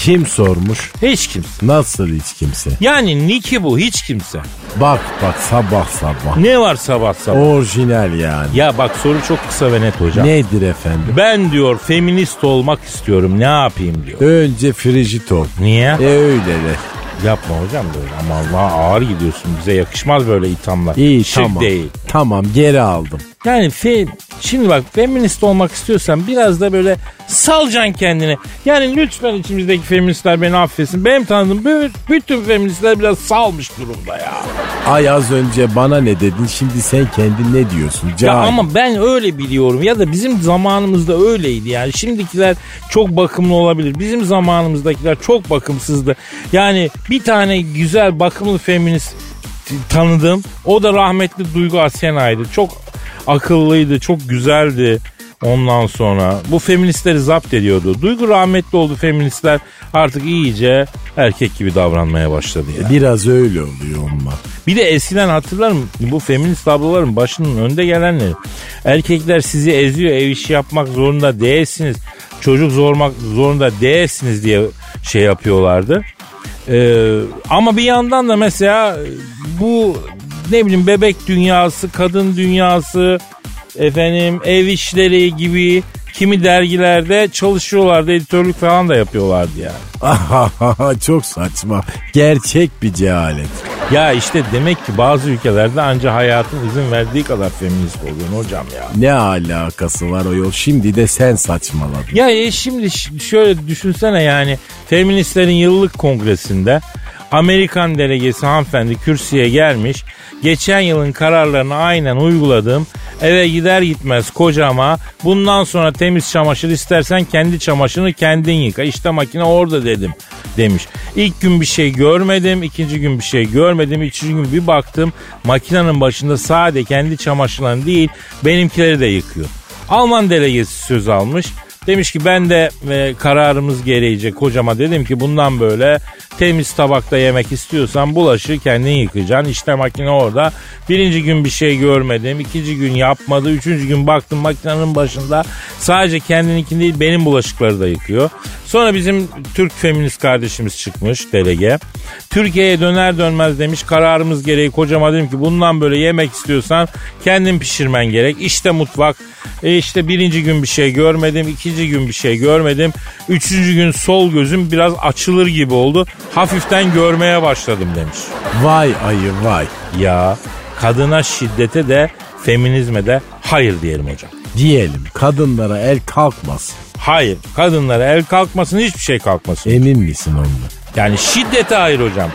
Kim sormuş? Hiç kimse. Nasıl hiç kimse? Yani Niki bu hiç kimse. Bak bak sabah sabah. Ne var sabah sabah? Orijinal yani. Ya bak soru çok kısa ve net hocam. Nedir efendim? Ben diyor feminist olmak istiyorum ne yapayım diyor. Önce frijit ol. Niye? E öyle de. Yapma hocam böyle ama Allah ağır gidiyorsun bize yakışmaz böyle ithamlar. İyi Şık tamam. değil. Tamam geri aldım. Yani fe, şimdi bak feminist olmak istiyorsan biraz da böyle salcan kendini. Yani lütfen içimizdeki feministler beni affetsin. Benim tanıdığım bü- bütün feministler biraz salmış durumda ya. Ay az önce bana ne dedin şimdi sen kendin ne diyorsun? Ya Cahil. ama ben öyle biliyorum ya da bizim zamanımızda öyleydi yani. Şimdikiler çok bakımlı olabilir. Bizim zamanımızdakiler çok bakımsızdı. Yani bir tane güzel bakımlı feminist tanıdım. O da rahmetli Duygu Asenay'dı. Çok akıllıydı, çok güzeldi. Ondan sonra bu feministleri zapt ediyordu. Duygu rahmetli oldu feministler artık iyice erkek gibi davranmaya başladı ya. Biraz öyle oluyor onunla. Bir de eskiden hatırlarım bu feminist ablaların başının önde gelenleri. Erkekler sizi eziyor ev işi yapmak zorunda değilsiniz. Çocuk zormak zorunda değilsiniz diye şey yapıyorlardı. Ee, ama bir yandan da mesela bu ne bileyim bebek dünyası, kadın dünyası, efendim ev işleri gibi kimi dergilerde çalışıyorlardı, editörlük falan da yapıyorlardı yani. Çok saçma. Gerçek bir cehalet. Ya işte demek ki bazı ülkelerde anca hayatın izin verdiği kadar feminist oluyorsun hocam ya. Ne alakası var o yol? Şimdi de sen saçmaladın. Ya e şimdi şöyle düşünsene yani feministlerin yıllık kongresinde Amerikan delegesi hanımefendi kürsüye gelmiş. Geçen yılın kararlarını aynen uyguladım. Eve gider gitmez kocama bundan sonra temiz çamaşır istersen kendi çamaşırını kendin yıka. İşte makine orada dedim demiş. İlk gün bir şey görmedim, ikinci gün bir şey görmedim, üçüncü gün bir baktım makinenin başında sade kendi çamaşırlarını değil benimkileri de yıkıyor. Alman delegesi söz almış. Demiş ki ben de e, kararımız gereğince kocama dedim ki bundan böyle temiz tabakta yemek istiyorsan bulaşığı kendin yıkayacaksın. İşte makine orada. Birinci gün bir şey görmedim. ikinci gün yapmadı. Üçüncü gün baktım makinenin başında sadece kendininkini değil benim bulaşıkları da yıkıyor. Sonra bizim Türk feminist kardeşimiz çıkmış delege. Türkiye'ye döner dönmez demiş kararımız gereği kocama dedim ki bundan böyle yemek istiyorsan kendin pişirmen gerek. İşte mutfak. E işte birinci gün bir şey görmedim. ikinci gün bir şey görmedim. Üçüncü gün sol gözüm biraz açılır gibi oldu. Hafiften görmeye başladım demiş. Vay ayı vay. Ya kadına şiddete de feminizme de hayır diyelim hocam. Diyelim kadınlara el kalkmasın. Hayır. Kadınlara el kalkmasın hiçbir şey kalkmasın. Emin misin onunla? Yani şiddete hayır hocam.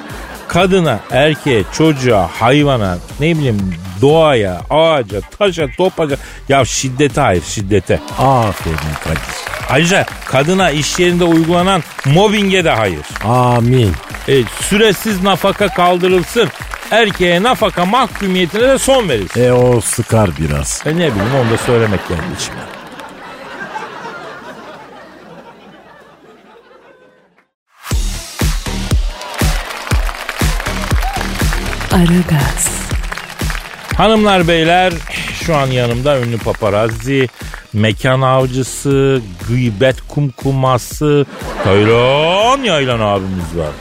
Kadına, erkeğe, çocuğa, hayvana, ne bileyim doğaya, ağaca, taşa, topaca. Ya şiddete hayır şiddete. Aferin Kadir. Ayrıca kadına iş yerinde uygulanan mobbinge de hayır. Amin. E, süresiz nafaka kaldırılsın. Erkeğe nafaka mahkumiyetine de son verilsin. E o sıkar biraz. E ne bileyim onu da söylemek geldi içime. Aragaz, Hanımlar beyler şu an yanımda ünlü paparazzi, mekan avcısı, gıybet kumkuması Taylan Yaylan abimiz var.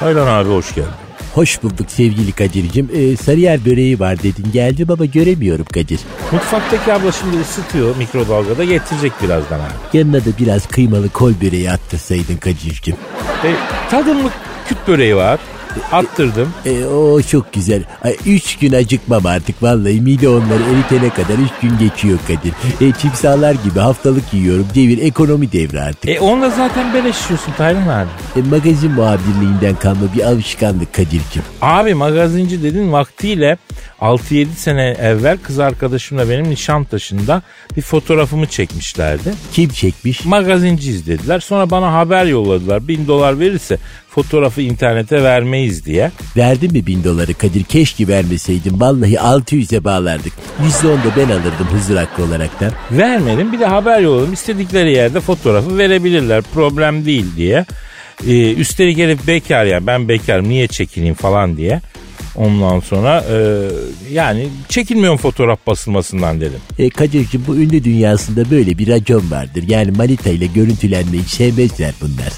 Taylan abi hoş geldin. Hoş bulduk sevgili Kadir'cim. Ee, Sarıyer böreği var dedin. Geldim ama göremiyorum Kadir. Mutfaktaki abla şimdi ısıtıyor mikrodalgada getirecek birazdan abi. Yanına da biraz kıymalı kol böreği attırsaydın Kadir'cim. E, tadımlık küt böreği var. Attırdım. E, o çok güzel. Ay, üç gün acıkmam artık vallahi. Mide onları eritene kadar üç gün geçiyor Kadir. E, timsahlar gibi haftalık yiyorum. Devir ekonomi devri artık. E onu da zaten beleş yiyorsun Taylan abi. E, magazin muhabirliğinden kalma bir alışkanlık Kadir'cim. Abi magazinci dedin vaktiyle 6-7 sene evvel kız arkadaşımla benim Nişantaşı'nda bir fotoğrafımı çekmişlerdi. Kim çekmiş? Magazinciyiz dediler. Sonra bana haber yolladılar. Bin dolar verirse fotoğrafı internete vermeyiz diye. Verdin mi bin doları Kadir? Keşke vermeseydin. Vallahi 600'e bağlardık. %10 da ben alırdım huzur hakkı olaraktan. Vermedim bir de haber yolladım. İstedikleri yerde fotoğrafı verebilirler. Problem değil diye. Ee, üstelik herif bekar ya ben bekarım niye çekileyim falan diye. Ondan sonra e, yani çekilmiyorum fotoğraf basılmasından dedim. E, Kadir'cim bu ünlü dünyasında böyle bir racon vardır. Yani manita ile görüntülenmeyi sevmezler bunlar.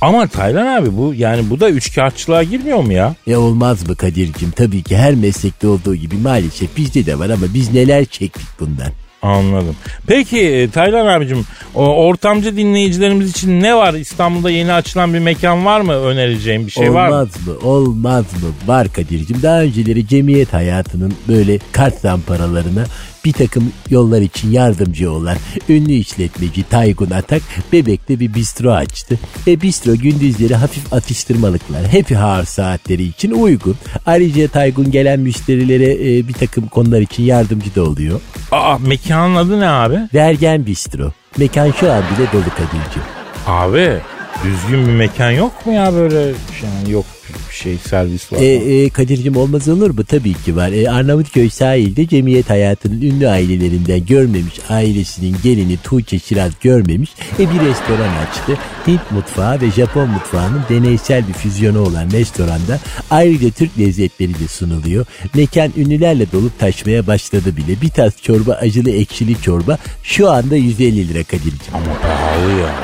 Ama Taylan abi bu yani bu da üçkağıtçılığa girmiyor mu ya? E olmaz mı Kadir'cim? Tabii ki her meslekte olduğu gibi maalesef bizde de var ama biz neler çektik bundan. Anladım. Peki e, Taylan abicim ortamcı dinleyicilerimiz için ne var? İstanbul'da yeni açılan bir mekan var mı önereceğim bir şey olmaz var mı? mı? Olmaz mı? Var Kadir'cim. Daha önceleri cemiyet hayatının böyle kart zamparalarına bir takım yollar için yardımcı olan ünlü işletmeci Taygun Atak Bebek'te bir bistro açtı. E bistro gündüzleri hafif atıştırmalıklar, happy hour saatleri için uygun. Ayrıca Taygun gelen müşterilere e, bir takım konular için yardımcı da oluyor. Aa mekanın adı ne abi? Vergen bistro. Mekan şu an bile dolu Kadir'cim. Abi düzgün bir mekan yok mu ya böyle yani yok şey servis var. E, e, Kadir'cim olmaz olur mu? Tabii ki var. E, Arnavutköy sahilde cemiyet hayatının ünlü ailelerinden görmemiş ailesinin gelini Tuğçe Şiraz görmemiş e, bir restoran açtı. Hint mutfağı ve Japon mutfağının deneysel bir füzyonu olan restoranda ayrıca Türk lezzetleri de sunuluyor. Mekan ünlülerle dolup taşmaya başladı bile. Bir tas çorba acılı ekşili çorba şu anda 150 lira Kadir'cim. Ama pahalı ya.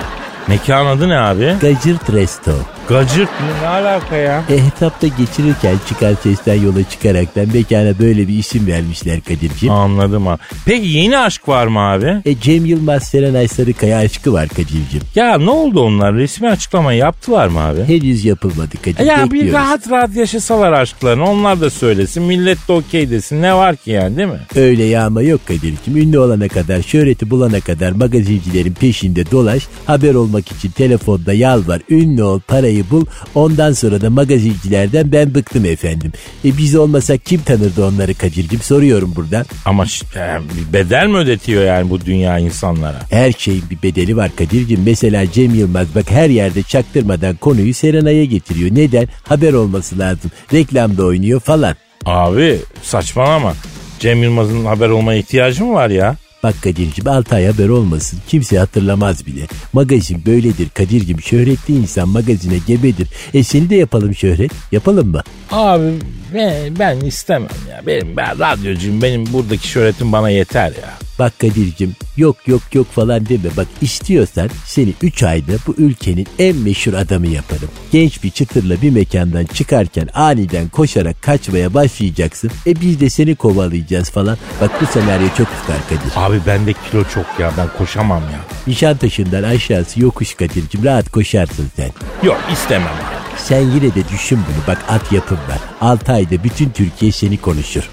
Mekan adı ne abi? Gacırt Resto. Gacırt mı? Ne alaka ya? E, etapta geçirirken çıkar sesten yola çıkaraktan mekana böyle bir isim vermişler Kadir'ciğim. Anladım abi. Peki yeni aşk var mı abi? E, Cem Yılmaz Serenay Sarıkaya aşkı var Kadir'ciğim. Ya ne oldu onlar? Resmi açıklama yaptılar mı abi? Henüz yapılmadı Kadir. Ya bir rahat rahat yaşasalar aşklarını onlar da söylesin millet de okey desin ne var ki yani değil mi? Öyle yağma yok Kadir'ciğim. Ünlü olana kadar, şöhreti bulana kadar magazincilerin peşinde dolaş. Haber olmak için telefonda yalvar. Ünlü ol, parayı bul. Ondan sonra da magazincilerden ben bıktım efendim. E biz olmasak kim tanırdı onları Kadir'ciğim? Soruyorum buradan. Ama e, bedel mi ödetiyor yani bu dünya insanlara? Her şeyin bir bedeli var Kadir'ciğim. Mesela Cem Yılmaz bak her yerde çaktırmadan konuyu Serenay'a getiriyor. Neden? Haber olması lazım. Reklamda oynuyor falan. Abi saçmalama. Cem Yılmaz'ın haber olmaya ihtiyacı mı var ya? Bak Kadir'cim 6 ay haber olmasın. Kimse hatırlamaz bile. Magazin böyledir Kadir'cim. Şöhretli insan magazine gebedir. E seni de yapalım şöhret. Yapalım mı? Abi ben, ben istemem ya. Benim ben radyocuyum. Benim buradaki şöhretim bana yeter ya. Bak Kadir'cim yok yok yok falan deme. Bak istiyorsan seni 3 ayda bu ülkenin en meşhur adamı yaparım. Genç bir çıtırla bir mekandan çıkarken aniden koşarak kaçmaya başlayacaksın. E biz de seni kovalayacağız falan. Bak bu senaryo çok tutar Kadir. Abi bende kilo çok ya. Ben koşamam ya. Nişantaşı'ndan aşağısı yokuş Kadir'cim. Rahat koşarsın sen. Yok istemem abi. Sen yine de düşün bunu. Bak at yapım var. 6 ayda bütün Türkiye seni konuşur.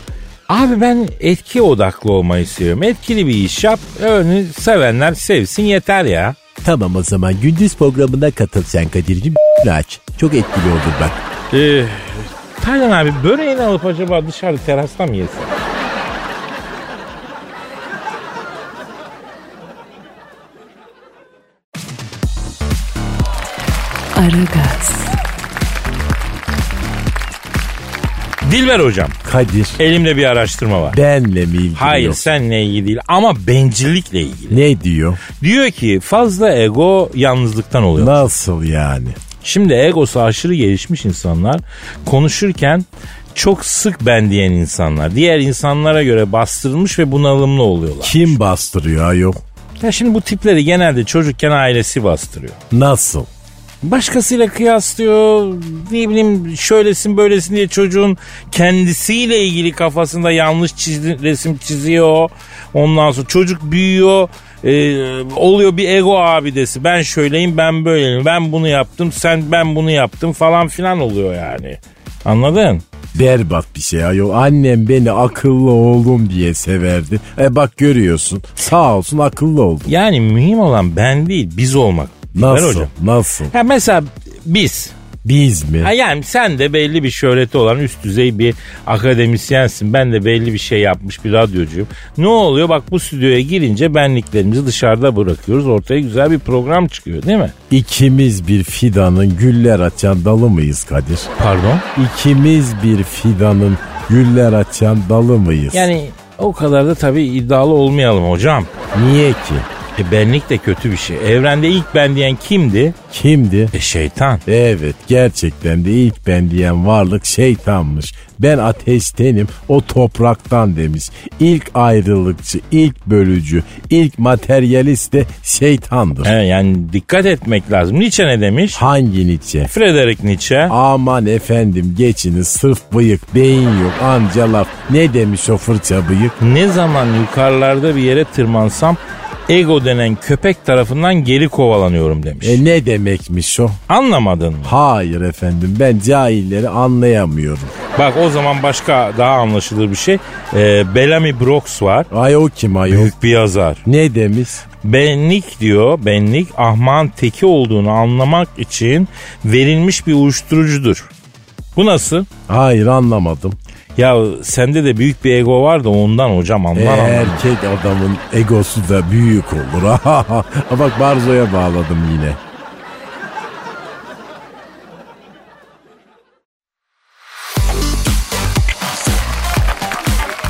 Abi ben etki odaklı olmayı seviyorum. Etkili bir iş yap. Önü sevenler sevsin yeter ya. Tamam o zaman gündüz programına katıl sen Kadir'cim. aç. Çok etkili olur bak. Ee, Taylan abi böreğini alıp acaba dışarı terasta mı yesin? Aragaz, Dilber hocam Kadir elimde bir araştırma var. benle mi ilgili Hayır yok? seninle ilgili değil ama bencillikle ilgili. Ne diyor? Diyor ki fazla ego yalnızlıktan oluyor. Nasıl yani? Şimdi egosu aşırı gelişmiş insanlar konuşurken çok sık ben diyen insanlar. Diğer insanlara göre bastırılmış ve bunalımlı oluyorlar. Kim bastırıyor ayol? Ya şimdi bu tipleri genelde çocukken ailesi bastırıyor. Nasıl? Başkasıyla kıyaslıyor. Ne bileyim şöylesin böylesin diye çocuğun kendisiyle ilgili kafasında yanlış çizdi, resim çiziyor. Ondan sonra çocuk büyüyor. Ee, oluyor bir ego abidesi. Ben şöyleyim ben böyleyim. Ben bunu yaptım sen ben bunu yaptım falan filan oluyor yani. Anladın? Berbat bir şey ayol. Annem beni akıllı oğlum diye severdi. E bak görüyorsun. Sağ olsun akıllı oldum. Yani mühim olan ben değil biz olmak. Nasıl? hocam. Nasıl? Ha mesela biz. Biz mi? Ha yani sen de belli bir şöhreti olan üst düzey bir akademisyensin. Ben de belli bir şey yapmış bir radyocuyum. Ne oluyor? Bak bu stüdyoya girince benliklerimizi dışarıda bırakıyoruz. Ortaya güzel bir program çıkıyor değil mi? İkimiz bir fidanın güller açan dalı mıyız Kadir? Pardon? İkimiz bir fidanın güller açan dalı mıyız? Yani o kadar da tabii iddialı olmayalım hocam. Niye ki? E benlik de kötü bir şey. Evrende ilk ben diyen kimdi? Kimdi? E şeytan. Evet gerçekten de ilk ben diyen varlık şeytanmış. Ben ateştenim o topraktan demiş. İlk ayrılıkçı, ilk bölücü, ilk materyalist de şeytandır. He, yani dikkat etmek lazım. Nietzsche ne demiş? Hangi Nietzsche? Friedrich Nietzsche. Aman efendim geçiniz sırf bıyık beyin yok anca laf. Ne demiş o fırça bıyık? Ne zaman yukarılarda bir yere tırmansam ego denen köpek tarafından geri kovalanıyorum demiş. E ne demekmiş o? Anlamadın mı? Hayır efendim ben cahilleri anlayamıyorum. Bak o zaman başka daha anlaşılır bir şey. Ee, Bellamy Brooks var. Ay o kim ayol? Büyük bir yazar. Ne demiş? Benlik diyor, benlik ahman teki olduğunu anlamak için verilmiş bir uyuşturucudur. Bu nasıl? Hayır anlamadım. Ya sende de büyük bir ego var da ondan hocam ondan anlamadım. Erkek adamın egosu da büyük olur. Bak Barzo'ya bağladım yine.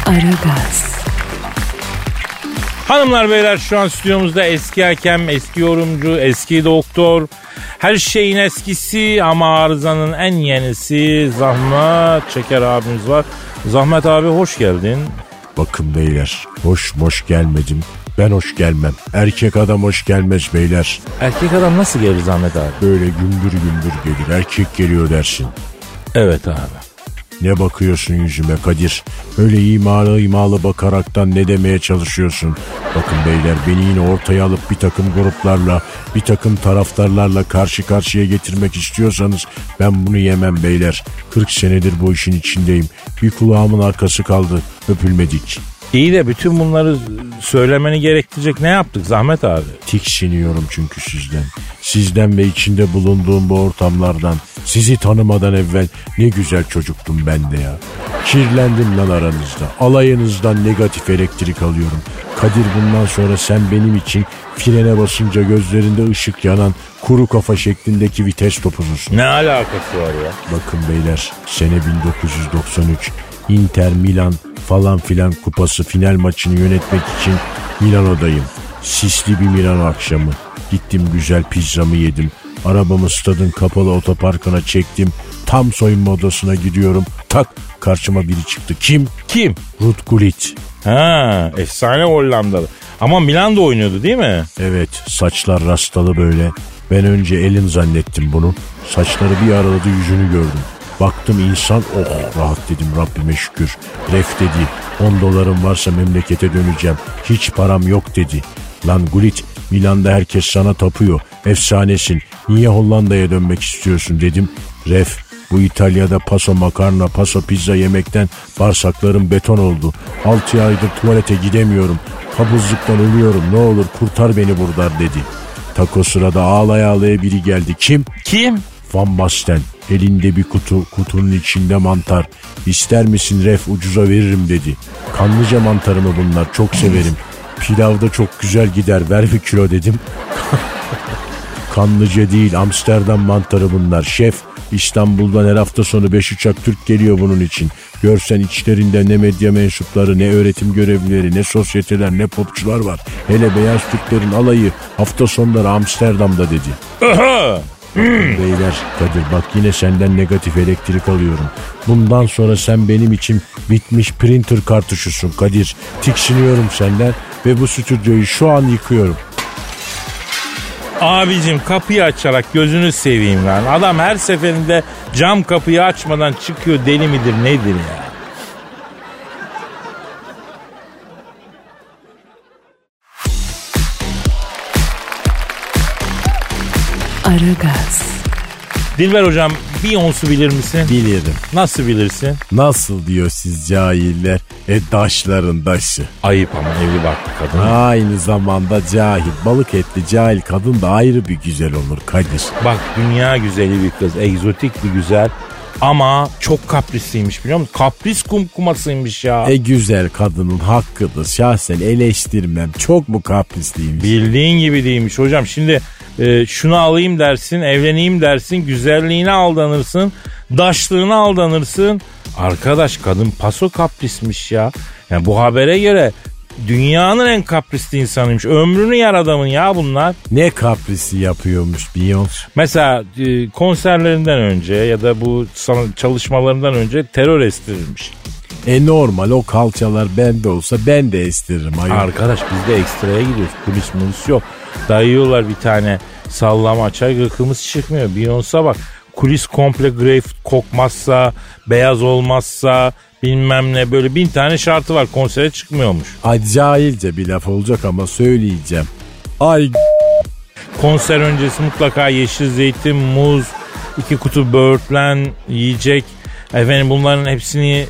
Aragaz, Hanımlar beyler şu an stüdyomuzda eski hakem, eski yorumcu, eski doktor. Her şeyin eskisi ama arızanın en yenisi Zahmet Çeker abimiz var. Zahmet abi hoş geldin. Bakın beyler hoş boş gelmedim. Ben hoş gelmem. Erkek adam hoş gelmez beyler. Erkek adam nasıl gelir Zahmet abi? Böyle gümbür gümbür gelir. Erkek geliyor dersin. Evet abi. Ne bakıyorsun yüzüme Kadir? Öyle imalı imalı bakaraktan ne demeye çalışıyorsun? Bakın beyler beni yine ortaya alıp bir takım gruplarla, bir takım taraftarlarla karşı karşıya getirmek istiyorsanız ben bunu yemem beyler. 40 senedir bu işin içindeyim. Bir kulağımın arkası kaldı. Öpülmedik. İyi de bütün bunları söylemeni gerektirecek ne yaptık Zahmet abi? Tiksiniyorum çünkü sizden. Sizden ve içinde bulunduğum bu ortamlardan. Sizi tanımadan evvel ne güzel çocuktum ben de ya. Kirlendim lan aranızda. Alayınızdan negatif elektrik alıyorum. Kadir bundan sonra sen benim için frene basınca gözlerinde ışık yanan kuru kafa şeklindeki vites topuzusun. Ne alakası var ya? Bakın beyler sene 1993 Inter Milan falan filan kupası final maçını yönetmek için Milano'dayım. Sisli bir Milano akşamı. Gittim güzel pizzamı yedim. Arabamı stadın kapalı otoparkına çektim. Tam soyunma odasına gidiyorum. Tak karşıma biri çıktı. Kim? Kim? Ruth Gullit. Ha, efsane Hollandalı. Ama Milan'da oynuyordu değil mi? Evet saçlar rastalı böyle. Ben önce elin zannettim bunu. Saçları bir araladı yüzünü gördüm. Baktım insan oh rahat dedim Rabbime şükür. Ref dedi 10 dolarım varsa memlekete döneceğim. Hiç param yok dedi. Lan Gullit Milan'da herkes sana tapıyor. Efsanesin. Niye Hollanda'ya dönmek istiyorsun dedim. Ref bu İtalya'da paso makarna, paso pizza yemekten bağırsaklarım beton oldu. 6 aydır tuvalete gidemiyorum. Kabızlıktan ölüyorum ne olur kurtar beni buradan dedi. Taco sırada ağlaya ağlaya biri geldi. Kim? Kim? Van Basten. Elinde bir kutu, kutunun içinde mantar. İster misin ref ucuza veririm dedi. Kanlıca mantarı mı bunlar çok severim. Pilavda çok güzel gider ver bir kilo dedim. Kanlıca değil Amsterdam mantarı bunlar şef. İstanbul'dan her hafta sonu 5 uçak Türk geliyor bunun için. Görsen içlerinde ne medya mensupları, ne öğretim görevlileri, ne sosyeteler, ne popçular var. Hele beyaz Türklerin alayı hafta sonları Amsterdam'da dedi. Beyler Kadir bak yine senden negatif elektrik alıyorum. Bundan sonra sen benim için bitmiş printer kartuşusun Kadir. Tiksiniyorum senden ve bu stüdyoyu şu an yıkıyorum. Abicim kapıyı açarak gözünü seveyim lan. Adam her seferinde cam kapıyı açmadan çıkıyor deli midir nedir ya? Aragaz, Dilber hocam Beyoncé bilir misin? Bilirim. Nasıl bilirsin? Nasıl diyor siz cahiller? E daşların daşı. Ayıp ama evli barklı kadın. Aynı zamanda cahil. Balık etli cahil kadın da ayrı bir güzel olur Kadir. Bak dünya güzeli bir kız, egzotik bir güzel. Ama çok kaprisliymiş biliyor musun? Kapris kumkumasıymış ya. E güzel kadının hakkıdır. Şahsen eleştirmem. Çok mu kaprisliymiş? Bildiğin gibi değilmiş hocam. Şimdi e, şunu alayım dersin, evleneyim dersin, güzelliğine aldanırsın, daşlığına aldanırsın. Arkadaş kadın paso kaprismiş ya. Yani bu habere göre dünyanın en kaprisli insanıymış. Ömrünü yer adamın ya bunlar. Ne kaprisi yapıyormuş Beyoncé? Mesela e, konserlerinden önce ya da bu çalışmalarından önce terör estirilmiş. E normal o kalçalar bende olsa ben de estiririm ayol. Arkadaş biz de ekstraya gidiyoruz. Kulis mulis yok. Dayıyorlar bir tane sallama çay gıkımız çıkmıyor. Beyoncé bak kulis komple greyfurt kokmazsa, beyaz olmazsa bilmem ne böyle bin tane şartı var konsere çıkmıyormuş. Ay cahilce bir laf olacak ama söyleyeceğim. Ay Konser öncesi mutlaka yeşil zeytin, muz, iki kutu böğürtlen yiyecek. Efendim bunların hepsini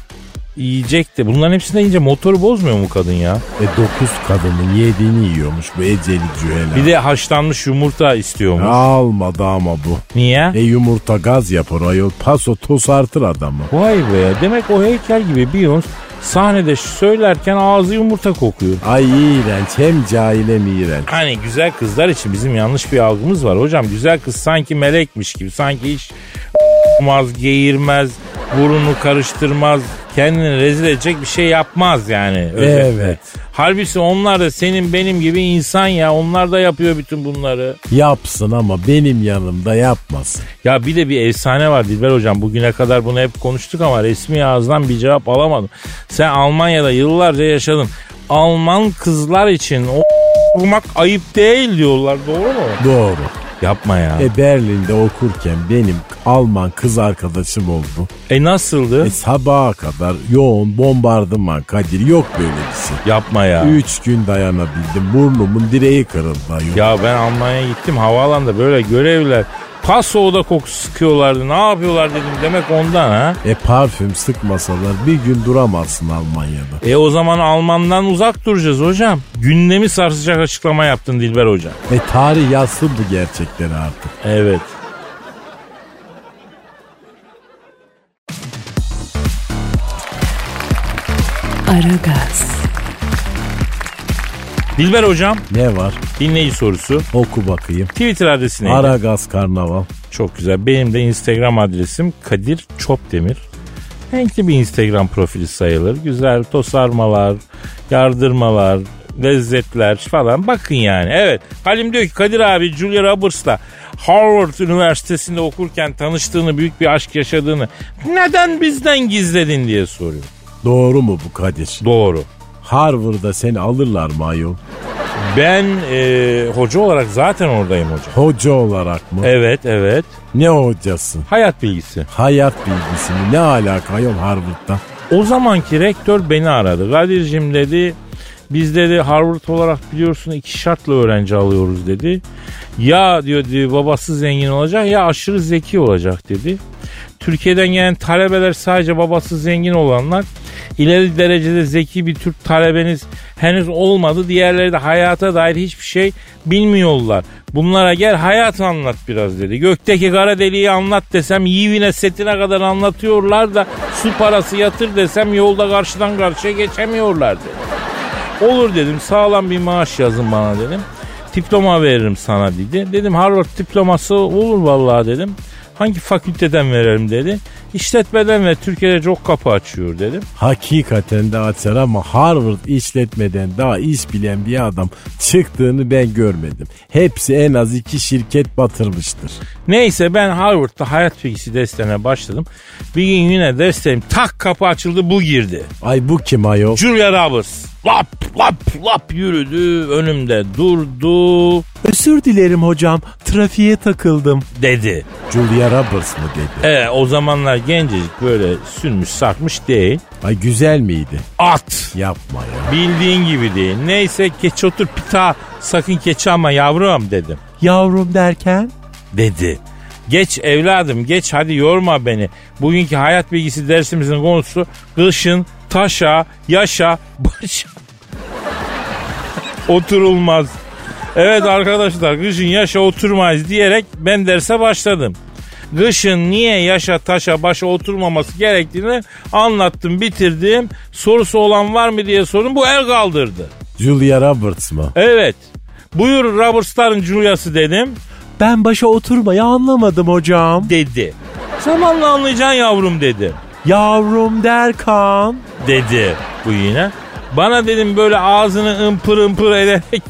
yiyecek de bunların hepsini yiyince motoru bozmuyor mu kadın ya? e dokuz kadının yediğini yiyormuş bu eceli cühela. Bir de haşlanmış yumurta istiyormuş. Almadı ama bu. Niye? E yumurta gaz yapar ayol. Paso tosartır adamı. Vay be demek o heykel gibi Beyoncé sahnede söylerken ağzı yumurta kokuyor. Ay iğrenç hem cahil hem iğrenç. Hani güzel kızlar için bizim yanlış bir algımız var hocam. Güzel kız sanki melekmiş gibi sanki hiç olmaz, geğirmez, burunu karıştırmaz, kendini rezil edecek bir şey yapmaz yani. özetle. Evet. Halbuki onlar da senin benim gibi insan ya. Onlar da yapıyor bütün bunları. Yapsın ama benim yanımda yapmasın. Ya bir de bir efsane var Dilber hocam. Bugüne kadar bunu hep konuştuk ama resmi ağızdan bir cevap alamadım. Sen Almanya'da yıllarca yaşadın. Alman kızlar için o vurmak ayıp değil diyorlar. Doğru mu? Doğru. Yapma ya. E Berlin'de okurken benim Alman kız arkadaşım oldu. E nasıldı? E sabaha kadar yoğun bombardıman Kadir yok böyle bir şey. Yapma ya. Üç gün dayanabildim. Burnumun direği kırıldı ayol. Ya ben Almanya'ya gittim havaalanında böyle görevliler paso da koku sıkıyorlardı. Ne yapıyorlar dedim demek ondan ha. E parfüm sıkmasalar bir gün duramazsın Almanya'da. E o zaman Alman'dan uzak duracağız hocam. Gündemi sarsacak açıklama yaptın Dilber hocam. E tarih yazsın bu gerçekleri artık. Evet. Aragaz, Dilber hocam Ne var? dinleyici sorusu. Oku bakayım. Twitter adresi neydi? Aragaz Karnaval. Çok güzel. Benim de Instagram adresim Kadir Çopdemir. Renkli bir Instagram profili sayılır. Güzel tosarmalar, yardırmalar, lezzetler falan. Bakın yani. Evet. Halim diyor ki Kadir abi Julia Roberts'la Harvard Üniversitesi'nde okurken tanıştığını, büyük bir aşk yaşadığını neden bizden gizledin diye soruyor. Doğru mu bu Kadir? Doğru. Harvard'da seni alırlar mı ayol? Ben e, hoca olarak zaten oradayım hocam. Hoca olarak mı? Evet, evet. Ne hocası? Hayat bilgisi. Hayat bilgisi mi? Ne alaka ayol Harvard'da? O zamanki rektör beni aradı. Kadir'cim dedi biz dedi Harvard olarak biliyorsun iki şartla öğrenci alıyoruz dedi. Ya diyor diyor, babası zengin olacak ya aşırı zeki olacak dedi. Türkiye'den gelen talebeler sadece babası zengin olanlar. İleri derecede zeki bir Türk talebeniz henüz olmadı. Diğerleri de hayata dair hiçbir şey bilmiyorlar. Bunlara gel hayat anlat biraz dedi. Gökteki kara deliği anlat desem yivine setine kadar anlatıyorlar da su parası yatır desem yolda karşıdan karşıya geçemiyorlar dedi. Olur dedim sağlam bir maaş yazın bana dedim. Diploma veririm sana dedi. Dedim Harvard diploması olur vallahi dedim. Hangi fakülteden verelim dedi. İşletmeden ve Türkiye'de çok kapı açıyor dedim. Hakikaten de açar ama Harvard işletmeden daha iş bilen bir adam çıktığını ben görmedim. Hepsi en az iki şirket batırmıştır. Neyse ben Harvard'da hayat bilgisi derslerine başladım. Bir gün yine dersteyim tak kapı açıldı bu girdi. Ay bu kim ayol? Julia Roberts lap lap lap yürüdü önümde durdu. Özür dilerim hocam. Trafiğe takıldım. dedi. Julia Roberts mı dedi? E o zamanlar gencecik böyle sürmüş sarkmış değil. Ay güzel miydi? At. Yapma ya. Bildiğin gibi değil. Neyse geç otur pita sakın geç ama yavrum dedim. Yavrum derken? Dedi. Geç evladım geç hadi yorma beni. Bugünkü hayat bilgisi dersimizin konusu kışın taşa, yaşa, başa. Oturulmaz. Evet arkadaşlar kışın yaşa oturmayız diyerek ben derse başladım. Kışın niye yaşa taşa başa oturmaması gerektiğini anlattım bitirdim. Sorusu olan var mı diye sordum bu el kaldırdı. Julia Roberts mı? Evet. Buyur Robert'ların Julia'sı dedim. Ben başa oturmayı anlamadım hocam. Dedi. Zamanla anlayacaksın yavrum dedi. Yavrum derken? Dedi bu yine. Bana dedim böyle ağzını ımpır ımpır ederek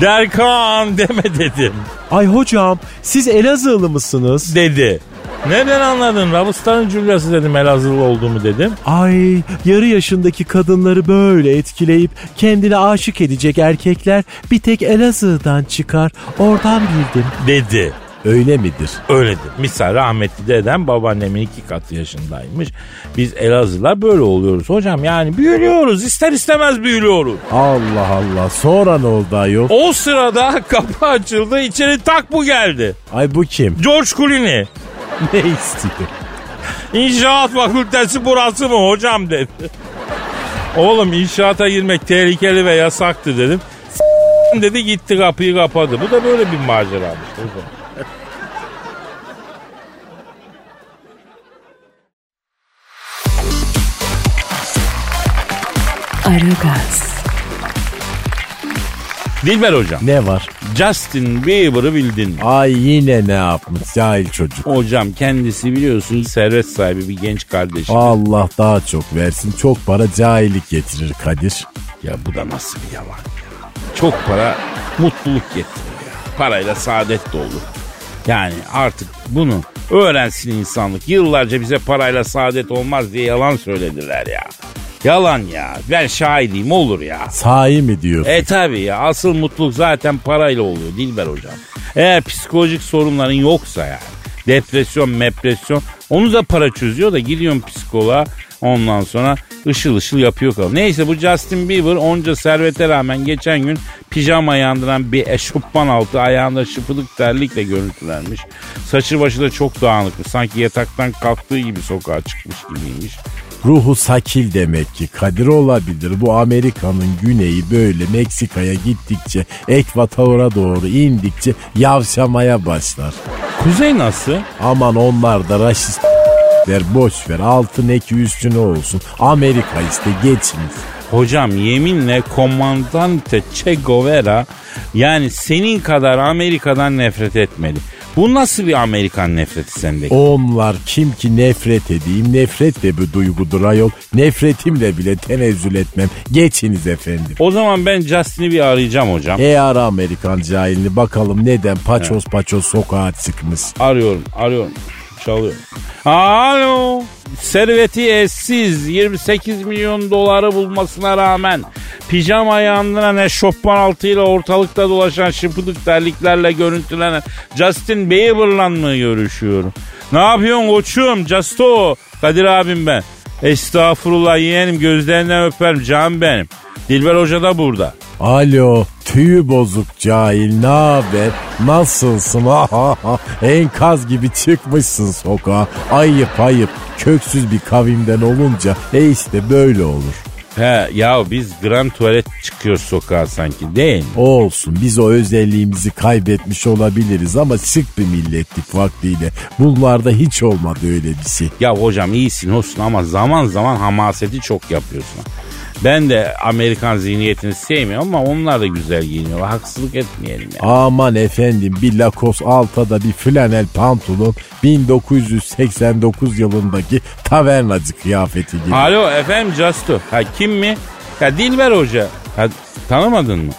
Derkan deme dedim. Ay hocam siz Elazığlı mısınız? Dedi. Neden anladın? Rabustar'ın Julia'sı dedim Elazığlı olduğumu dedim. Ay yarı yaşındaki kadınları böyle etkileyip kendine aşık edecek erkekler bir tek Elazığ'dan çıkar. Oradan bildim. Dedi. Öyle midir? Öyledir. Misal rahmetli dedem babaannemin iki katı yaşındaymış. Biz Elazığlar böyle oluyoruz hocam. Yani büyülüyoruz. ister istemez büyülüyoruz. Allah Allah. Sonra ne oldu ayol? O sırada kapı açıldı. içeri tak bu geldi. Ay bu kim? George Clooney. ne istiyor? İnşaat fakültesi burası mı hocam dedi. Oğlum inşaata girmek tehlikeli ve yasaktı dedim. Dedi gitti kapıyı kapadı. Bu da böyle bir maceramış Aragaz, Dilber hocam. Ne var? Justin Bieber'ı bildin mi? Ay yine ne yapmış cahil çocuk. Hocam kendisi biliyorsun servet sahibi bir genç kardeşim. Allah daha çok versin. Çok para cahillik getirir Kadir. Ya bu da nasıl bir yalan ya. Çok para mutluluk getirir ya. Parayla saadet de olur. Yani artık bunu öğrensin insanlık. Yıllarca bize parayla saadet olmaz diye yalan söylediler ya. Yalan ya. Ben şahidiyim olur ya. Sahi mi diyor? E tabi ya asıl mutluluk zaten parayla oluyor Dilber hocam. Eğer psikolojik sorunların yoksa yani depresyon, mepresyon onu da para çözüyor da gidiyorsun psikoloğa ondan sonra ışıl ışıl yapıyor kalıyor. Neyse bu Justin Bieber onca servete rağmen geçen gün pijama yandıran bir eşofman altı ayağında şıpıdık terlikle görüntülenmiş. Saçı başı da çok dağınıkmış sanki yataktan kalktığı gibi sokağa çıkmış gibiymiş. Ruhu sakil demek ki. Kadir olabilir. Bu Amerika'nın güneyi böyle Meksika'ya gittikçe ekvatora doğru indikçe yavşamaya başlar. Kuzey nasıl? Aman onlar da raşist der boş ver altın eki üstüne olsun. Amerika işte geçiniz. Hocam yeminle komandante Che Guevara yani senin kadar Amerika'dan nefret etmedi. Bu nasıl bir Amerikan nefreti sendeki? Onlar kim ki nefret edeyim nefret de bir duygudur ayol. Nefretimle bile tenezzül etmem. Geçiniz efendim. O zaman ben Justin'i bir arayacağım hocam. E ara Amerikan cahilini bakalım neden paçoz paçoz sokağa çıkmış. Arıyorum, arıyorum. Çalıyor. Alo. Serveti eşsiz 28 milyon doları bulmasına rağmen pijama yandıran eşofman altıyla ortalıkta dolaşan şıpıdık terliklerle görüntülenen Justin Bieber'la mı görüşüyorum? Ne yapıyorsun koçum Justo? Kadir abim ben. Estağfurullah yeğenim gözlerinden öperim can benim. Dilber Hoca da burada. Alo tüyü bozuk cahil ne haber nasılsın enkaz gibi çıkmışsın sokağa ayıp ayıp köksüz bir kavimden olunca e işte böyle olur. He ya biz grand tuvalet çıkıyoruz sokağa sanki değil mi? Olsun biz o özelliğimizi kaybetmiş olabiliriz ama sık bir millettik vaktiyle. Bunlarda hiç olmadı öyle bir şey. Ya hocam iyisin olsun ama zaman zaman hamaseti çok yapıyorsun. Ben de Amerikan zihniyetini sevmiyorum ama onlar da güzel giyiniyorlar. Haksızlık etmeyelim ya. Aman efendim bir Lakos altada bir flanel pantolon 1989 yılındaki tavernacı kıyafeti gibi. Alo efendim Justo. Ha kim mi? Ya Dilber Hoca. Ha, tanımadın mı?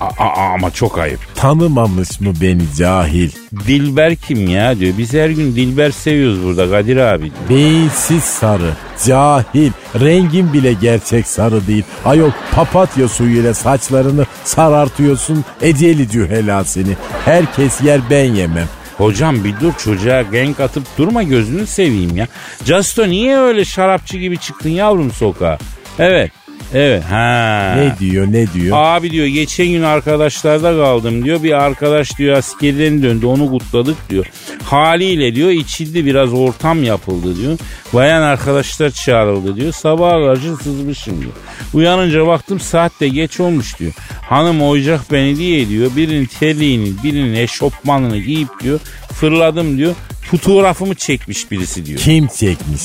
A- a- ama çok ayıp. Tanımamış mı beni cahil? Dilber kim ya diyor. Biz her gün Dilber seviyoruz burada Kadir abi. diyor. Beyinsiz sarı, cahil, rengin bile gerçek sarı değil. Ayol papatya suyuyla saçlarını sarartıyorsun, eceli cühela seni. Herkes yer ben yemem. Hocam bir dur çocuğa genk atıp durma gözünü seveyim ya. Justo niye öyle şarapçı gibi çıktın yavrum sokağa? Evet. Evet. Ha. Ne diyor ne diyor? Abi diyor geçen gün arkadaşlarda kaldım diyor. Bir arkadaş diyor askerden döndü onu kutladık diyor. Haliyle diyor içildi biraz ortam yapıldı diyor. Bayan arkadaşlar çağrıldı diyor. Sabah karşı sızmışım diyor. Uyanınca baktım saat de geç olmuş diyor. Hanım oyacak beni diye diyor. Birinin terliğini birinin eşofmanını giyip diyor. Fırladım diyor. Fotoğrafımı çekmiş birisi diyor. Kim çekmiş?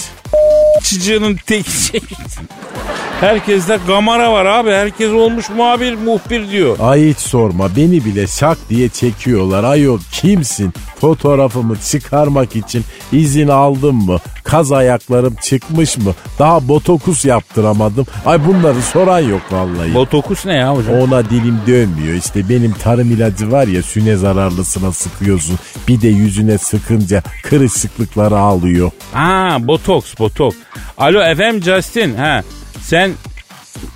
Çıcığının tek çekmiş. Herkeste kamera var abi. Herkes olmuş muhabir, muhbir diyor. Ay hiç sorma beni bile şak diye çekiyorlar. Ayol kimsin? Fotoğrafımı çıkarmak için izin aldım mı? Kaz ayaklarım çıkmış mı? Daha botokus yaptıramadım. Ay bunları soran yok vallahi. Botokus ne ya hocam? Ona dilim dönmüyor. İşte benim tarım ilacı var ya süne zararlısına sıkıyorsun. Bir de yüzüne sıkınca kırışıklıkları alıyor. Ha botoks botoks. Alo efendim Justin. Ha sen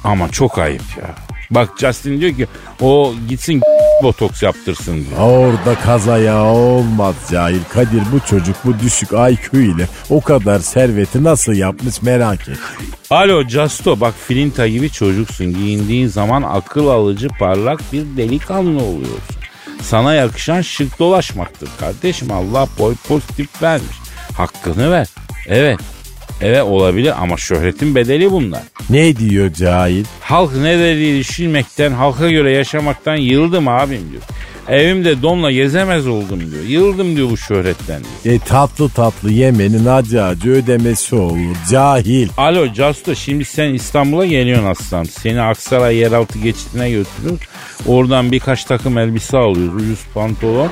ama çok ayıp ya. Bak Justin diyor ki o gitsin botoks yaptırsın diyor. Orada kazaya olmaz cahil. Kadir bu çocuk bu düşük IQ ile o kadar serveti nasıl yapmış merak et. Alo Justo bak filinta gibi çocuksun. Giyindiğin zaman akıl alıcı parlak bir delikanlı oluyorsun. Sana yakışan şık dolaşmaktır kardeşim. Allah boy pozitif vermiş. Hakkını ver. Evet. Evet olabilir ama şöhretin bedeli bunlar. Ne diyor cahil? Halk ne dediği düşünmekten, halka göre yaşamaktan yıldım abim diyor. Evimde donla gezemez oldum diyor. Yıldım diyor bu şöhretten diyor. E tatlı tatlı yemenin acı acı ödemesi olur. Cahil. Alo Casto şimdi sen İstanbul'a geliyorsun aslan. Seni Aksaray yeraltı geçidine götürüyoruz. Oradan birkaç takım elbise alıyoruz. Ucuz pantolon.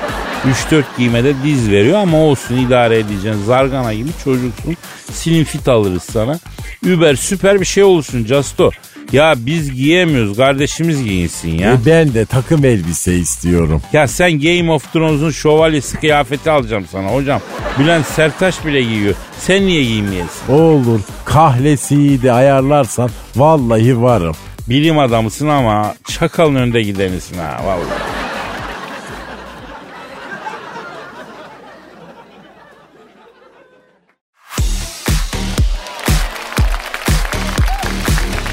3-4 giymede diz veriyor ama olsun idare edeceksin. Zargana gibi çocuksun. Slim fit alırız sana. Über süper bir şey olursun Casto. Ya biz giyemiyoruz kardeşimiz giyinsin ya. E ben de takım elbise istiyorum. Ya sen Game of Thrones'un şövalyesi kıyafeti alacağım sana hocam. Bülent Sertaş bile giyiyor. Sen niye giymeyesin? Olur kahlesiyi de ayarlarsan vallahi varım. Bilim adamısın ama çakalın önde gidenisin ha vallahi.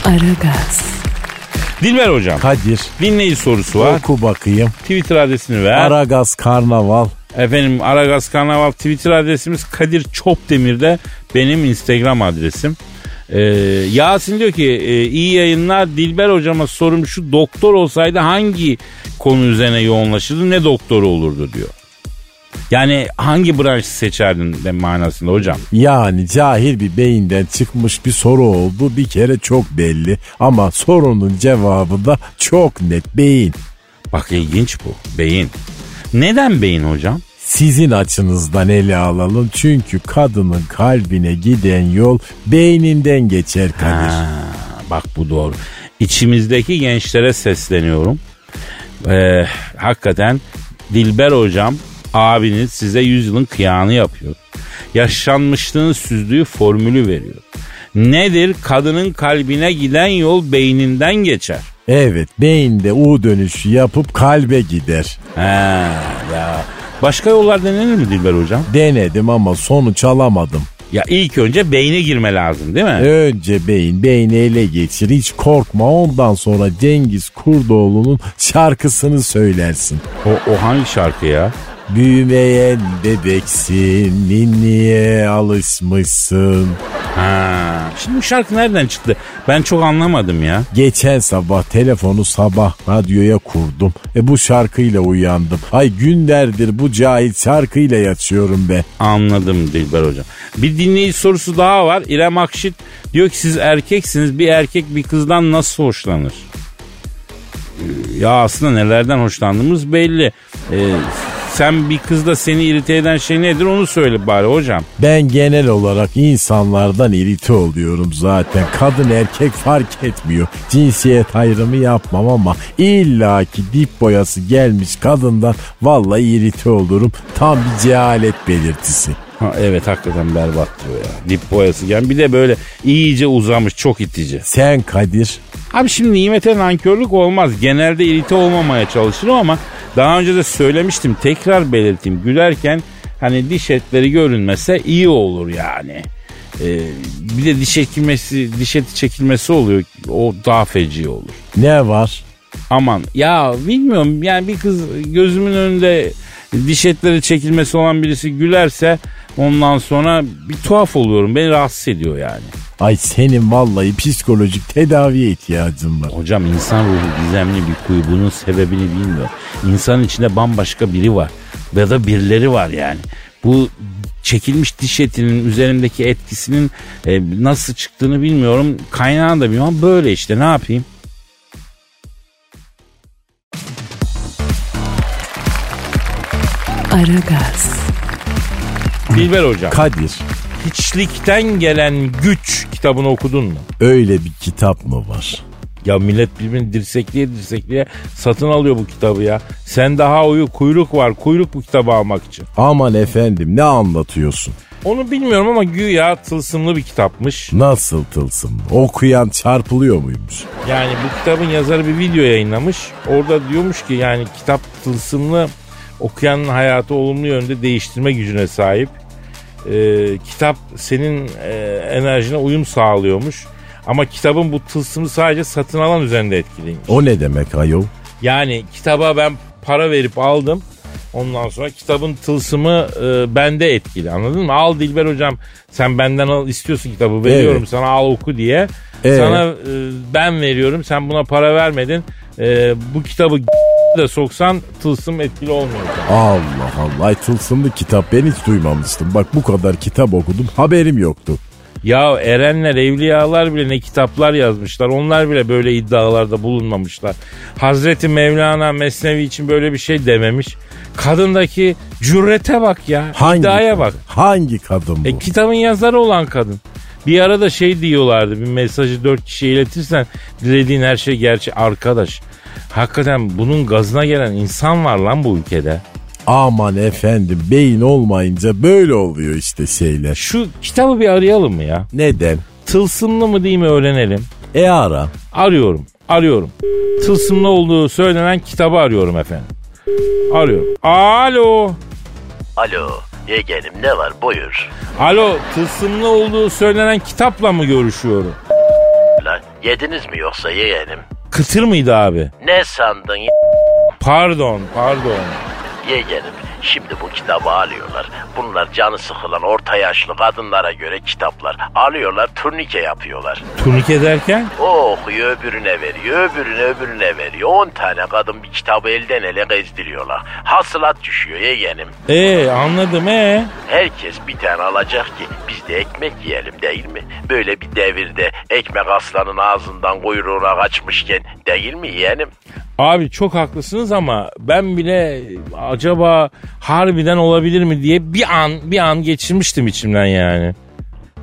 Aragaz, Dilber hocam. Kadir Dinleyici sorusu var. oku bakayım. Twitter adresini ver. Aragaz Karnaval. Efendim Aragaz Karnaval Twitter adresimiz Kadir Çopdemir'de benim Instagram adresim. Ee, Yasin diyor ki e, iyi yayınlar Dilber hocama sorum şu doktor olsaydı hangi konu üzerine yoğunlaşırdı ne doktoru olurdu diyor. Yani hangi branşı seçerdin de manasında hocam. Yani cahil bir beyinden çıkmış bir soru oldu bir kere çok belli. Ama sorunun cevabı da çok net beyin. Bak ilginç bu beyin. Neden beyin hocam? Sizin açınızdan ele alalım çünkü kadının kalbine giden yol beyninden geçer Kadir. Ha, bak bu doğru. İçimizdeki gençlere sesleniyorum. Ee, hakikaten Dilber hocam abiniz size yüzyılın kıyağını yapıyor. Yaşanmışlığın süzdüğü formülü veriyor. Nedir? Kadının kalbine giden yol beyninden geçer. Evet beyinde U dönüşü yapıp kalbe gider. Ha, ya. Başka yollar denenir mi Dilber hocam? Denedim ama sonuç alamadım. Ya ilk önce beyne girme lazım değil mi? Önce beyin beyni ele geçir hiç korkma ondan sonra Cengiz Kurdoğlu'nun şarkısını söylersin. O, o hangi şarkı ya? Büyümeyen bebeksin ninniye alışmışsın. Ha. Şimdi bu şarkı nereden çıktı? Ben çok anlamadım ya. Geçen sabah telefonu sabah radyoya kurdum. E bu şarkıyla uyandım. Ay günlerdir bu cahil şarkıyla yatıyorum be. Anladım Dilber hocam. Bir dinleyici sorusu daha var. İrem Akşit diyor ki siz erkeksiniz. Bir erkek bir kızdan nasıl hoşlanır? Ee, Ya aslında nelerden hoşlandığımız belli. Ee, sen bir kızda seni irite eden şey nedir onu söyle bari hocam. Ben genel olarak insanlardan irite oluyorum zaten. Kadın erkek fark etmiyor. Cinsiyet ayrımı yapmam ama illaki dip boyası gelmiş kadından vallahi irite olurum. Tam bir cehalet belirtisi. Ha, evet hakikaten berbat diyor ya. Dip boyası yani bir de böyle iyice uzamış çok itici. Sen Kadir Abi şimdi nimete nankörlük olmaz. Genelde irite olmamaya çalışırım ama daha önce de söylemiştim. Tekrar belirteyim. Gülerken hani diş etleri görünmese iyi olur yani. Ee, bir de diş çekilmesi, diş eti çekilmesi oluyor. O daha feci olur. ne var? Aman ya bilmiyorum yani bir kız gözümün önünde diş etleri çekilmesi olan birisi gülerse ondan sonra bir tuhaf oluyorum. Beni rahatsız ediyor yani. Ay senin vallahi psikolojik tedaviye ihtiyacın var. Hocam insan ruhu gizemli bir kuyu. Bunun sebebini bilmiyor. İnsanın içinde bambaşka biri var. Ya da birileri var yani. Bu çekilmiş diş etinin üzerindeki etkisinin e, nasıl çıktığını bilmiyorum. Kaynağını da bilmiyorum. Böyle işte ne yapayım? Aragaz, Dilber hocam. Kadir Hiçlikten gelen güç kitabını okudun mu? öyle bir kitap mı var? Ya millet birbirini dirsekliye dirsekliye satın alıyor bu kitabı ya. Sen daha uyu kuyruk var. Kuyruk bu kitabı almak için. Aman efendim ne anlatıyorsun? Onu bilmiyorum ama güya tılsımlı bir kitapmış. Nasıl tılsım? Okuyan çarpılıyor muymuş? Yani bu kitabın yazarı bir video yayınlamış. Orada diyormuş ki yani kitap tılsımlı okuyanın hayatı olumlu yönde değiştirme gücüne sahip. Ee, kitap senin e, enerjine uyum sağlıyormuş. Ama kitabın bu tılsımı sadece satın alan üzerinde etkiliymiş. O ne demek ayol? Yani kitaba ben para verip aldım. Ondan sonra kitabın tılsımı e, bende etkili anladın mı? Al Dilber hocam sen benden al istiyorsun kitabı veriyorum Evet. sana al oku diye. Ee? Sana e, ben veriyorum sen buna para vermedin. E, bu kitabı de soksan tılsım etkili olmuyor. Allah Allah tılsımlı kitap ben hiç duymamıştım. Bak bu kadar kitap okudum haberim yoktu. Ya erenler, evliyalar bile ne kitaplar yazmışlar. Onlar bile böyle iddialarda bulunmamışlar. Hazreti Mevlana Mesnevi için böyle bir şey dememiş. Kadındaki cürete bak ya. Hangi iddiaya bak. Hangi kadın bu? E, kitabın yazarı olan kadın. Bir arada şey diyorlardı bir mesajı dört kişiye iletirsen dilediğin her şey gerçek arkadaş. Hakikaten bunun gazına gelen insan var lan bu ülkede. Aman efendim beyin olmayınca böyle oluyor işte şeyler. Şu kitabı bir arayalım mı ya? Neden? Tılsımlı mı değil mi öğrenelim. E ara. Arıyorum, arıyorum. Tılsımlı olduğu söylenen kitabı arıyorum efendim. Arıyorum. Alo. Alo, yeğenim ne var buyur. Alo, tılsımlı olduğu söylenen kitapla mı görüşüyorum? Lan yediniz mi yoksa yeğenim? Kıtır mıydı abi? Ne sandın Pardon, pardon. yeğenim? Şimdi bu kitabı alıyorlar. Bunlar canı sıkılan orta yaşlı kadınlara göre kitaplar. Alıyorlar turnike yapıyorlar. Turnike derken? O okuyor öbürüne veriyor, öbürüne öbürüne veriyor. 10 tane kadın bir kitabı elden ele gezdiriyorlar. Hasılat düşüyor yeğenim. Ee anladım ee. Herkes bir tane alacak ki biz de ekmek yiyelim değil mi? Böyle bir devirde ekmek aslanın ağzından kuyruğuna kaçmışken değil mi yeğenim? Abi çok haklısınız ama ben bile acaba harbiden olabilir mi diye bir an bir an geçirmiştim içimden yani.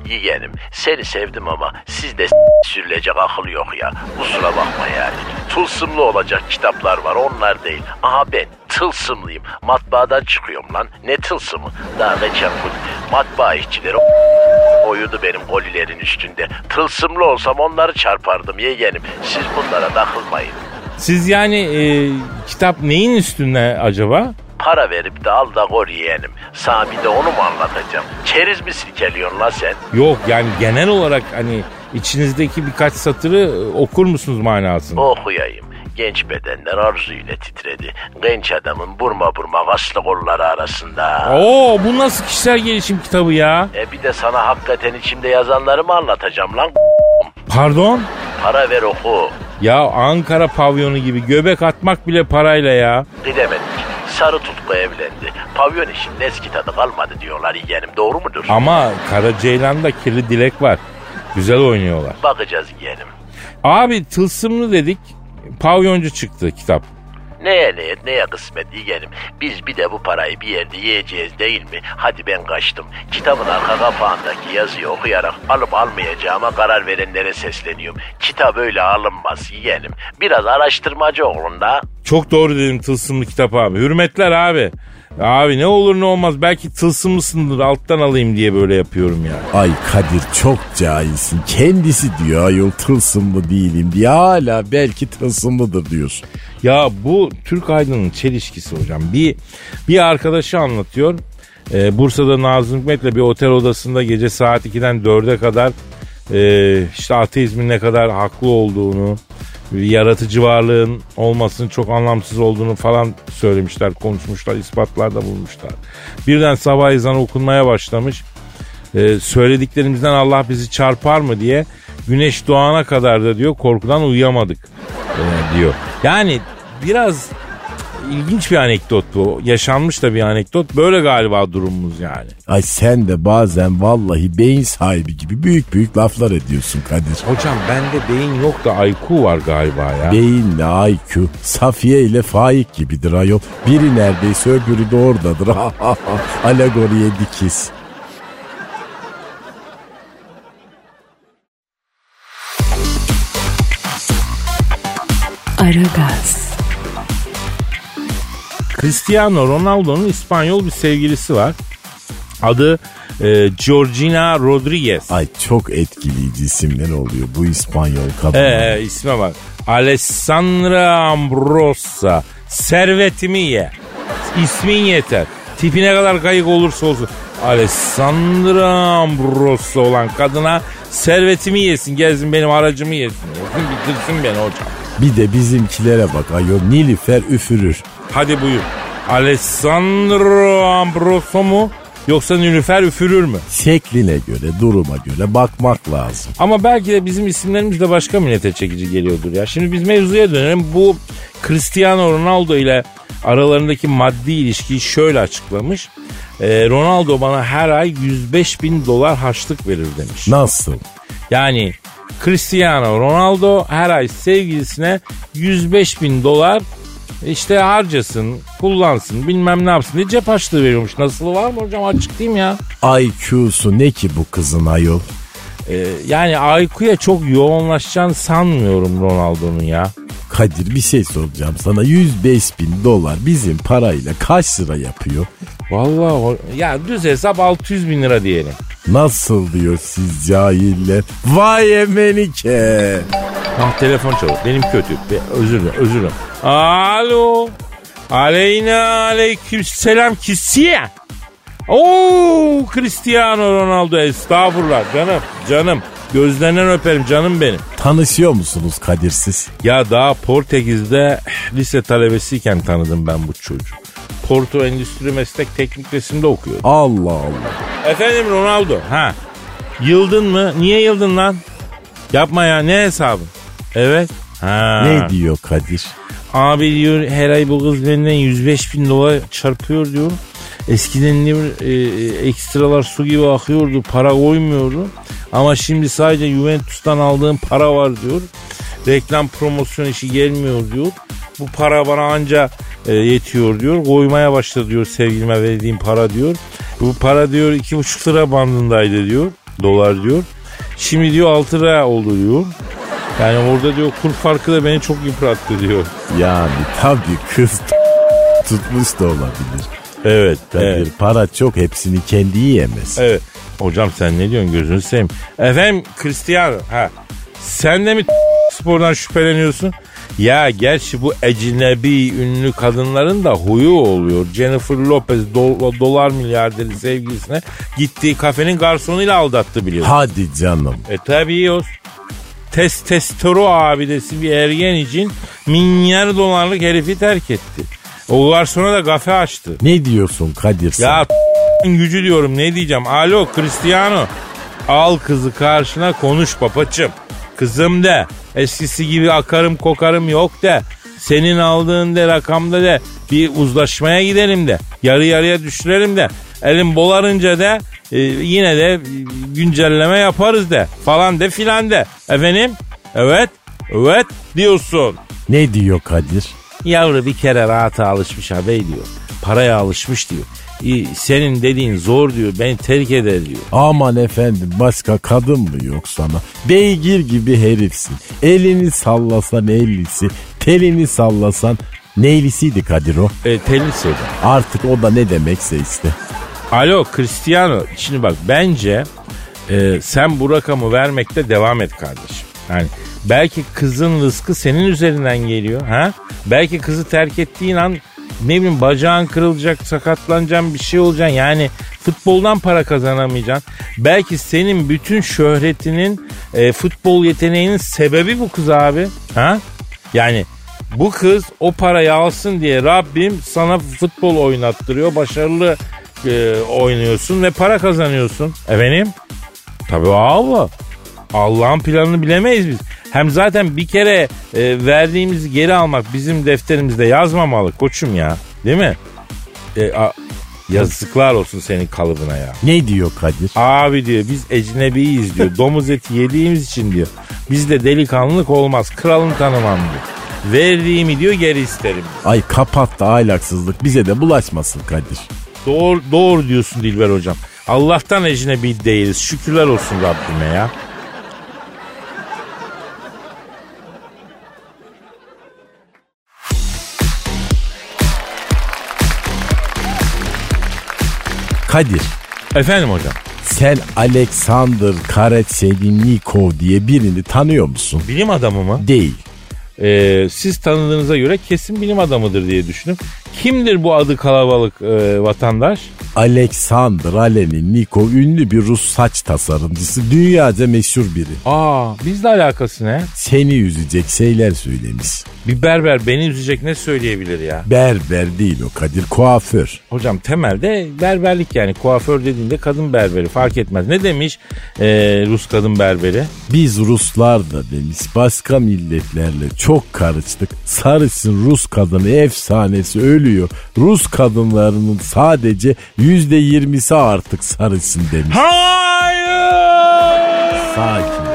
Yeğenim seni sevdim ama sizde sürülecek akıl yok ya. Kusura bakma yani. Tılsımlı olacak kitaplar var onlar değil. Aha ben tılsımlıyım. Matbaadan çıkıyorum lan. Ne tılsımı? Daha geçen gün matbaa işçileri oyudu benim kolilerin üstünde. Tılsımlı olsam onları çarpardım yeğenim. Siz bunlara takılmayın. Siz yani e, kitap neyin üstünde acaba? Para verip de al da gor yeğenim. Sana bir de onu mu anlatacağım? Çeriz mi silkeliyorsun lan sen? Yok yani genel olarak hani içinizdeki birkaç satırı e, okur musunuz manasını? Okuyayım. Genç bedenler arzu ile titredi. Genç adamın burma burma kaslı kolları arasında. Oo bu nasıl kişisel gelişim kitabı ya? E bir de sana hakikaten içimde yazanları mı anlatacağım lan? Pardon? Para ver oku. Ya Ankara pavyonu gibi göbek atmak bile parayla ya. Gidemedik. Sarı tutku evlendi. Pavyon işinin eski tadı kalmadı diyorlar yeğenim. Doğru mudur? Ama Kara Ceylan'da kirli dilek var. Güzel oynuyorlar. Bakacağız yeğenim. Abi tılsımlı dedik. Pavyoncu çıktı kitap. Neye niyet neye kısmet yeğenim. Biz bir de bu parayı bir yerde yiyeceğiz değil mi? Hadi ben kaçtım. Kitabın arka kapağındaki yazıyı okuyarak alıp almayacağıma karar verenlere sesleniyorum. Kitap öyle alınmaz yeğenim. Biraz araştırmacı olun da. Çok doğru dedim tılsımlı kitap abi. Hürmetler abi. Abi ne olur ne olmaz belki tılsımlısındır alttan alayım diye böyle yapıyorum ya. Ay Kadir çok cahilsin. Kendisi diyor ayol tılsımlı değilim diye hala belki tılsımlıdır diyorsun. Ya bu Türk aydının çelişkisi hocam. Bir bir arkadaşı anlatıyor. Ee, Bursa'da Nazım Hikmet'le bir otel odasında gece saat 2'den 4'e kadar e, işte ateizmin ne kadar haklı olduğunu, yaratıcı varlığın olmasının çok anlamsız olduğunu falan söylemişler, konuşmuşlar, ispatlarda bulmuşlar. Birden sabah ezanı okunmaya başlamış. Ee, söylediklerimizden Allah bizi çarpar mı diye güneş doğana kadar da diyor korkudan uyuyamadık e, diyor. Yani biraz ilginç bir anekdot bu. Yaşanmış da bir anekdot. Böyle galiba durumumuz yani. Ay sen de bazen vallahi beyin sahibi gibi büyük büyük laflar ediyorsun Kadir. Hocam bende beyin yok da IQ var galiba ya. Beyinle IQ Safiye ile Faik gibidir ayol. Biri neredeyse öbürü de oradadır. Alegoriye dikiz. Aragaz, Cristiano Ronaldo'nun İspanyol bir sevgilisi var. Adı e, Georgina Rodriguez. Ay çok etkileyici isimler oluyor bu İspanyol kadın. Ee, isme bak. Alessandra Ambrosa. Servetimi ye. İsmin yeter. Tipine kadar kayık olursa olsun. Alessandra Ambrosa olan kadına servetimi yesin. Gelsin benim aracımı yesin. yesin bitirsin beni hocam. Bir de bizimkilere bak ayol Nilüfer üfürür. Hadi buyur. Alessandro Ambroso mu? Yoksa Nilüfer üfürür mü? Şekline göre duruma göre bakmak lazım. Ama belki de bizim isimlerimiz de başka millete çekici geliyordur ya. Şimdi biz mevzuya dönelim. Bu Cristiano Ronaldo ile aralarındaki maddi ilişkiyi şöyle açıklamış. Ee, Ronaldo bana her ay 105 bin dolar harçlık verir demiş. Nasıl? Yani Cristiano Ronaldo her ay sevgilisine 105 bin dolar işte harcasın, kullansın, bilmem ne yapsın diye cep harçlığı veriyormuş. Nasıl var mı hocam açıklayayım ya. IQ'su ne ki bu kızın ayol? Ee, yani IQ'ya çok yoğunlaşacağını sanmıyorum Ronaldo'nun ya. Kadir bir şey soracağım sana 105 bin dolar bizim parayla kaç lira yapıyor? Vallahi ya düz hesap 600 bin lira diyelim. Nasıl diyor siz cahiller? Vay emenike. Ah telefon çalıyor. Benim kötü. Be, özür dilerim. Özür dilerim. Alo. Aleyna aleyküm selam kisiye. Oo Cristiano Ronaldo estağfurullah canım canım. Gözlerinden öperim canım benim. Tanışıyor musunuz Kadir siz? Ya daha Portekiz'de lise talebesiyken tanıdım ben bu çocuğu. Porto Endüstri Meslek Teknik Resim'de okuyor. Allah Allah. Efendim Ronaldo. Ha. Yıldın mı? Niye yıldın lan? Yapma ya ne hesabı? Evet. Ha. Ne diyor Kadir? Abi diyor her ay bu kız benden 105 bin dolar çarpıyor diyor. Eskiden diyor e, e, ekstralar su gibi akıyordu para koymuyordu. Ama şimdi sadece Juventus'tan aldığım para var diyor. Reklam promosyon işi gelmiyor diyor. Bu para bana anca e, yetiyor diyor. Koymaya başladı diyor sevgilime verdiğim para diyor. Bu para diyor iki buçuk lira bandındaydı diyor. Dolar diyor. Şimdi diyor 6 lira oldu diyor. Yani orada diyor kur farkı da beni çok yıprattı diyor. Yani tabii kız tutmuş da olabilir. Evet, Kadir evet. para çok hepsini kendi yiyemez. Evet. Hocam sen ne diyorsun gözünü seveyim. Efendim Cristiano ha. Sen de mi spordan şüpheleniyorsun? Ya gerçi bu ecnebi ünlü kadınların da huyu oluyor. Jennifer Lopez do- dolar milyarderi sevgilisine gittiği kafenin garsonuyla aldattı biliyorsun. Hadi canım. E tabi yiyoruz. Testestero abidesi bir ergen için milyar dolarlık herifi terk etti. O garsona da kafe açtı. Ne diyorsun Kadir sen? Ya gücü diyorum ne diyeceğim. Alo Cristiano. Al kızı karşına konuş papaçım. Kızım de. Eskisi gibi akarım kokarım yok de. Senin aldığın de rakamda de bir uzlaşmaya gidelim de. Yarı yarıya düşürelim de. Elim bolarınca de e, yine de güncelleme yaparız de. Falan de filan de. Efendim? Evet. Evet diyorsun. Ne diyor Kadir? Yavru bir kere rahata alışmış abi diyor. Paraya alışmış diyor. "İ- Senin dediğin zor diyor. Beni terk eder diyor. Aman efendim başka kadın mı yok sana? Beygir gibi herifsin. Elini sallasan ellisi, telini sallasan neylisiydi Kadir o? E, hocam. Artık o da ne demekse işte. Alo Cristiano. Şimdi bak bence e, sen bu rakamı vermekte devam et kardeşim. Yani belki kızın rızkı senin üzerinden geliyor. ha? Belki kızı terk ettiğin an ne bileyim bacağın kırılacak, sakatlanacaksın bir şey olacaksın. Yani futboldan para kazanamayacaksın. Belki senin bütün şöhretinin, e, futbol yeteneğinin sebebi bu kız abi. Ha? Yani bu kız o parayı alsın diye Rabbim sana futbol oynattırıyor. Başarılı e, oynuyorsun ve para kazanıyorsun. Efendim? Tabii Allah. Allah'ın planını bilemeyiz biz. Hem zaten bir kere e, verdiğimizi geri almak bizim defterimizde yazmamalı koçum ya. Değil mi? E, a- yazıklar olsun senin kalıbına ya. Ne diyor Kadir? Abi diyor biz ecnebiyiz diyor. Domuz eti yediğimiz için diyor. Bizde delikanlılık olmaz. Kralını tanımam diyor. Verdiğimi diyor geri isterim. Ay kapat da ahlaksızlık bize de bulaşmasın Kadir. Doğru, doğru diyorsun Dilber hocam. Allah'tan ecnebi değiliz. Şükürler olsun Rabbime ya. Kadir Efendim hocam. sen Alexander Karatsevinikov diye birini tanıyor musun? Bilim adamı mı? Değil. Ee, siz tanıdığınıza göre kesin bilim adamıdır diye düşünün. Kimdir bu adı kalabalık e, vatandaş? Alexander Aleninnikov ünlü bir Rus saç tasarımcısı. Dünyaca meşhur biri. Aa bizle alakası ne? Seni üzecek şeyler söylemiş. Bir berber beni üzecek ne söyleyebilir ya? Berber değil o Kadir kuaför. Hocam temelde berberlik yani kuaför dediğinde kadın berberi fark etmez. Ne demiş e, Rus kadın berberi? Biz Ruslar da demiş başka milletlerle çok karıştık. Sarışın Rus kadını efsanesi ölüyor. Rus kadınlarının sadece yüzde yirmisi artık sarışın demiş. Hayır! Sakin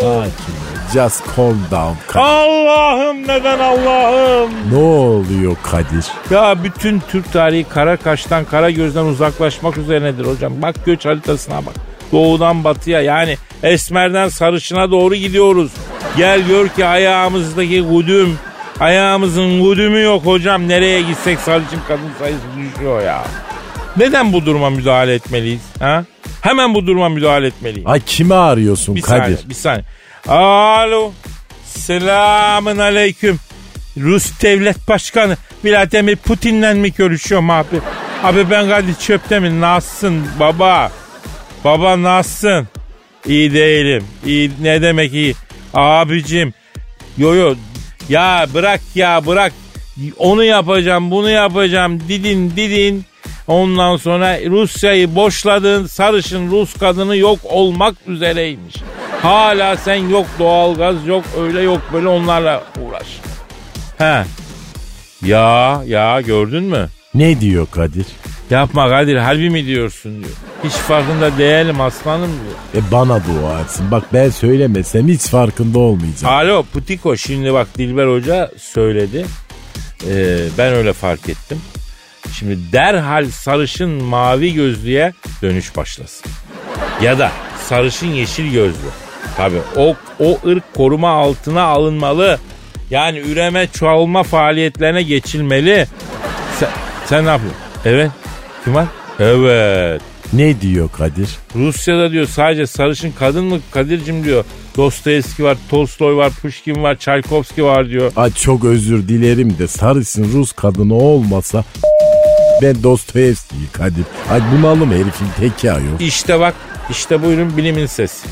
sakin. Just calm down Kadir. Allah'ım neden Allah'ım? Ne oluyor Kadir? Ya bütün Türk tarihi kara kaştan kara gözden uzaklaşmak üzerinedir hocam. Bak göç haritasına bak. Doğudan batıya yani esmerden sarışına doğru gidiyoruz. Gel gör ki ayağımızdaki gudüm, ayağımızın gudümü yok hocam. Nereye gitsek sarışın kadın sayısı düşüyor ya. Neden bu duruma müdahale etmeliyiz? Ha? Hemen bu duruma müdahale etmeliyiz. Ay kimi arıyorsun Bir Kadir? saniye, bir saniye. Alo. Selamın aleyküm. Rus devlet başkanı Vladimir Putin'le mi görüşüyorum abi? Abi ben Kadir Çöptemir. Nasılsın baba? Baba nasılsın? İyi değilim. İyi ne demek iyi? Abicim. Yo yo. Ya bırak ya bırak. Onu yapacağım bunu yapacağım. Didin didin. Ondan sonra Rusya'yı boşladın. Sarışın Rus kadını yok olmak üzereymiş. Hala sen yok doğalgaz yok öyle yok böyle onlarla uğraş. He. Ya ya gördün mü? Ne diyor Kadir? Yapma Kadir harbi mi diyorsun diyor. Hiç farkında değilim aslanım diyor. E bana dua etsin. Bak ben söylemesem hiç farkında olmayacağım. Alo Putiko şimdi bak Dilber Hoca söyledi. Ee, ben öyle fark ettim. Şimdi derhal sarışın mavi gözlüye dönüş başlasın. Ya da sarışın yeşil gözlü. Tabi o, o ırk koruma altına alınmalı. Yani üreme çoğalma faaliyetlerine geçilmeli. Sen, sen ne yapıyorsun? Evet. Kim var? Evet. Ne diyor Kadir? Rusya'da diyor sadece sarışın kadın mı Kadir'cim diyor. Dostoyevski var, Tolstoy var, Pushkin var, Çaykovski var diyor. Ay çok özür dilerim de sarışın Rus kadını olmasa ben Dostoyevski'yi Kadir. Ay bunalım herifin teki ayol. İşte bak, işte buyurun bilimin sesi.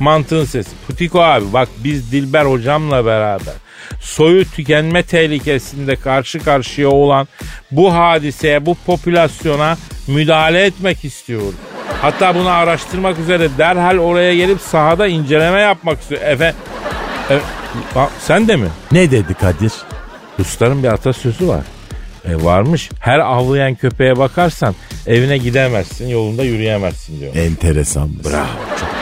Mantığın sesi. Putiko abi bak biz Dilber hocamla beraber soyu tükenme tehlikesinde karşı karşıya olan bu hadiseye, bu popülasyona müdahale etmek istiyoruz. Hatta bunu araştırmak üzere derhal oraya gelip sahada inceleme yapmak istiyor. Efe, e, sen de mi? Ne dedi Kadir? Rusların bir atasözü var. E varmış. Her avlayan köpeğe bakarsan evine gidemezsin, yolunda yürüyemezsin diyor. Enteresan. Bravo. Çok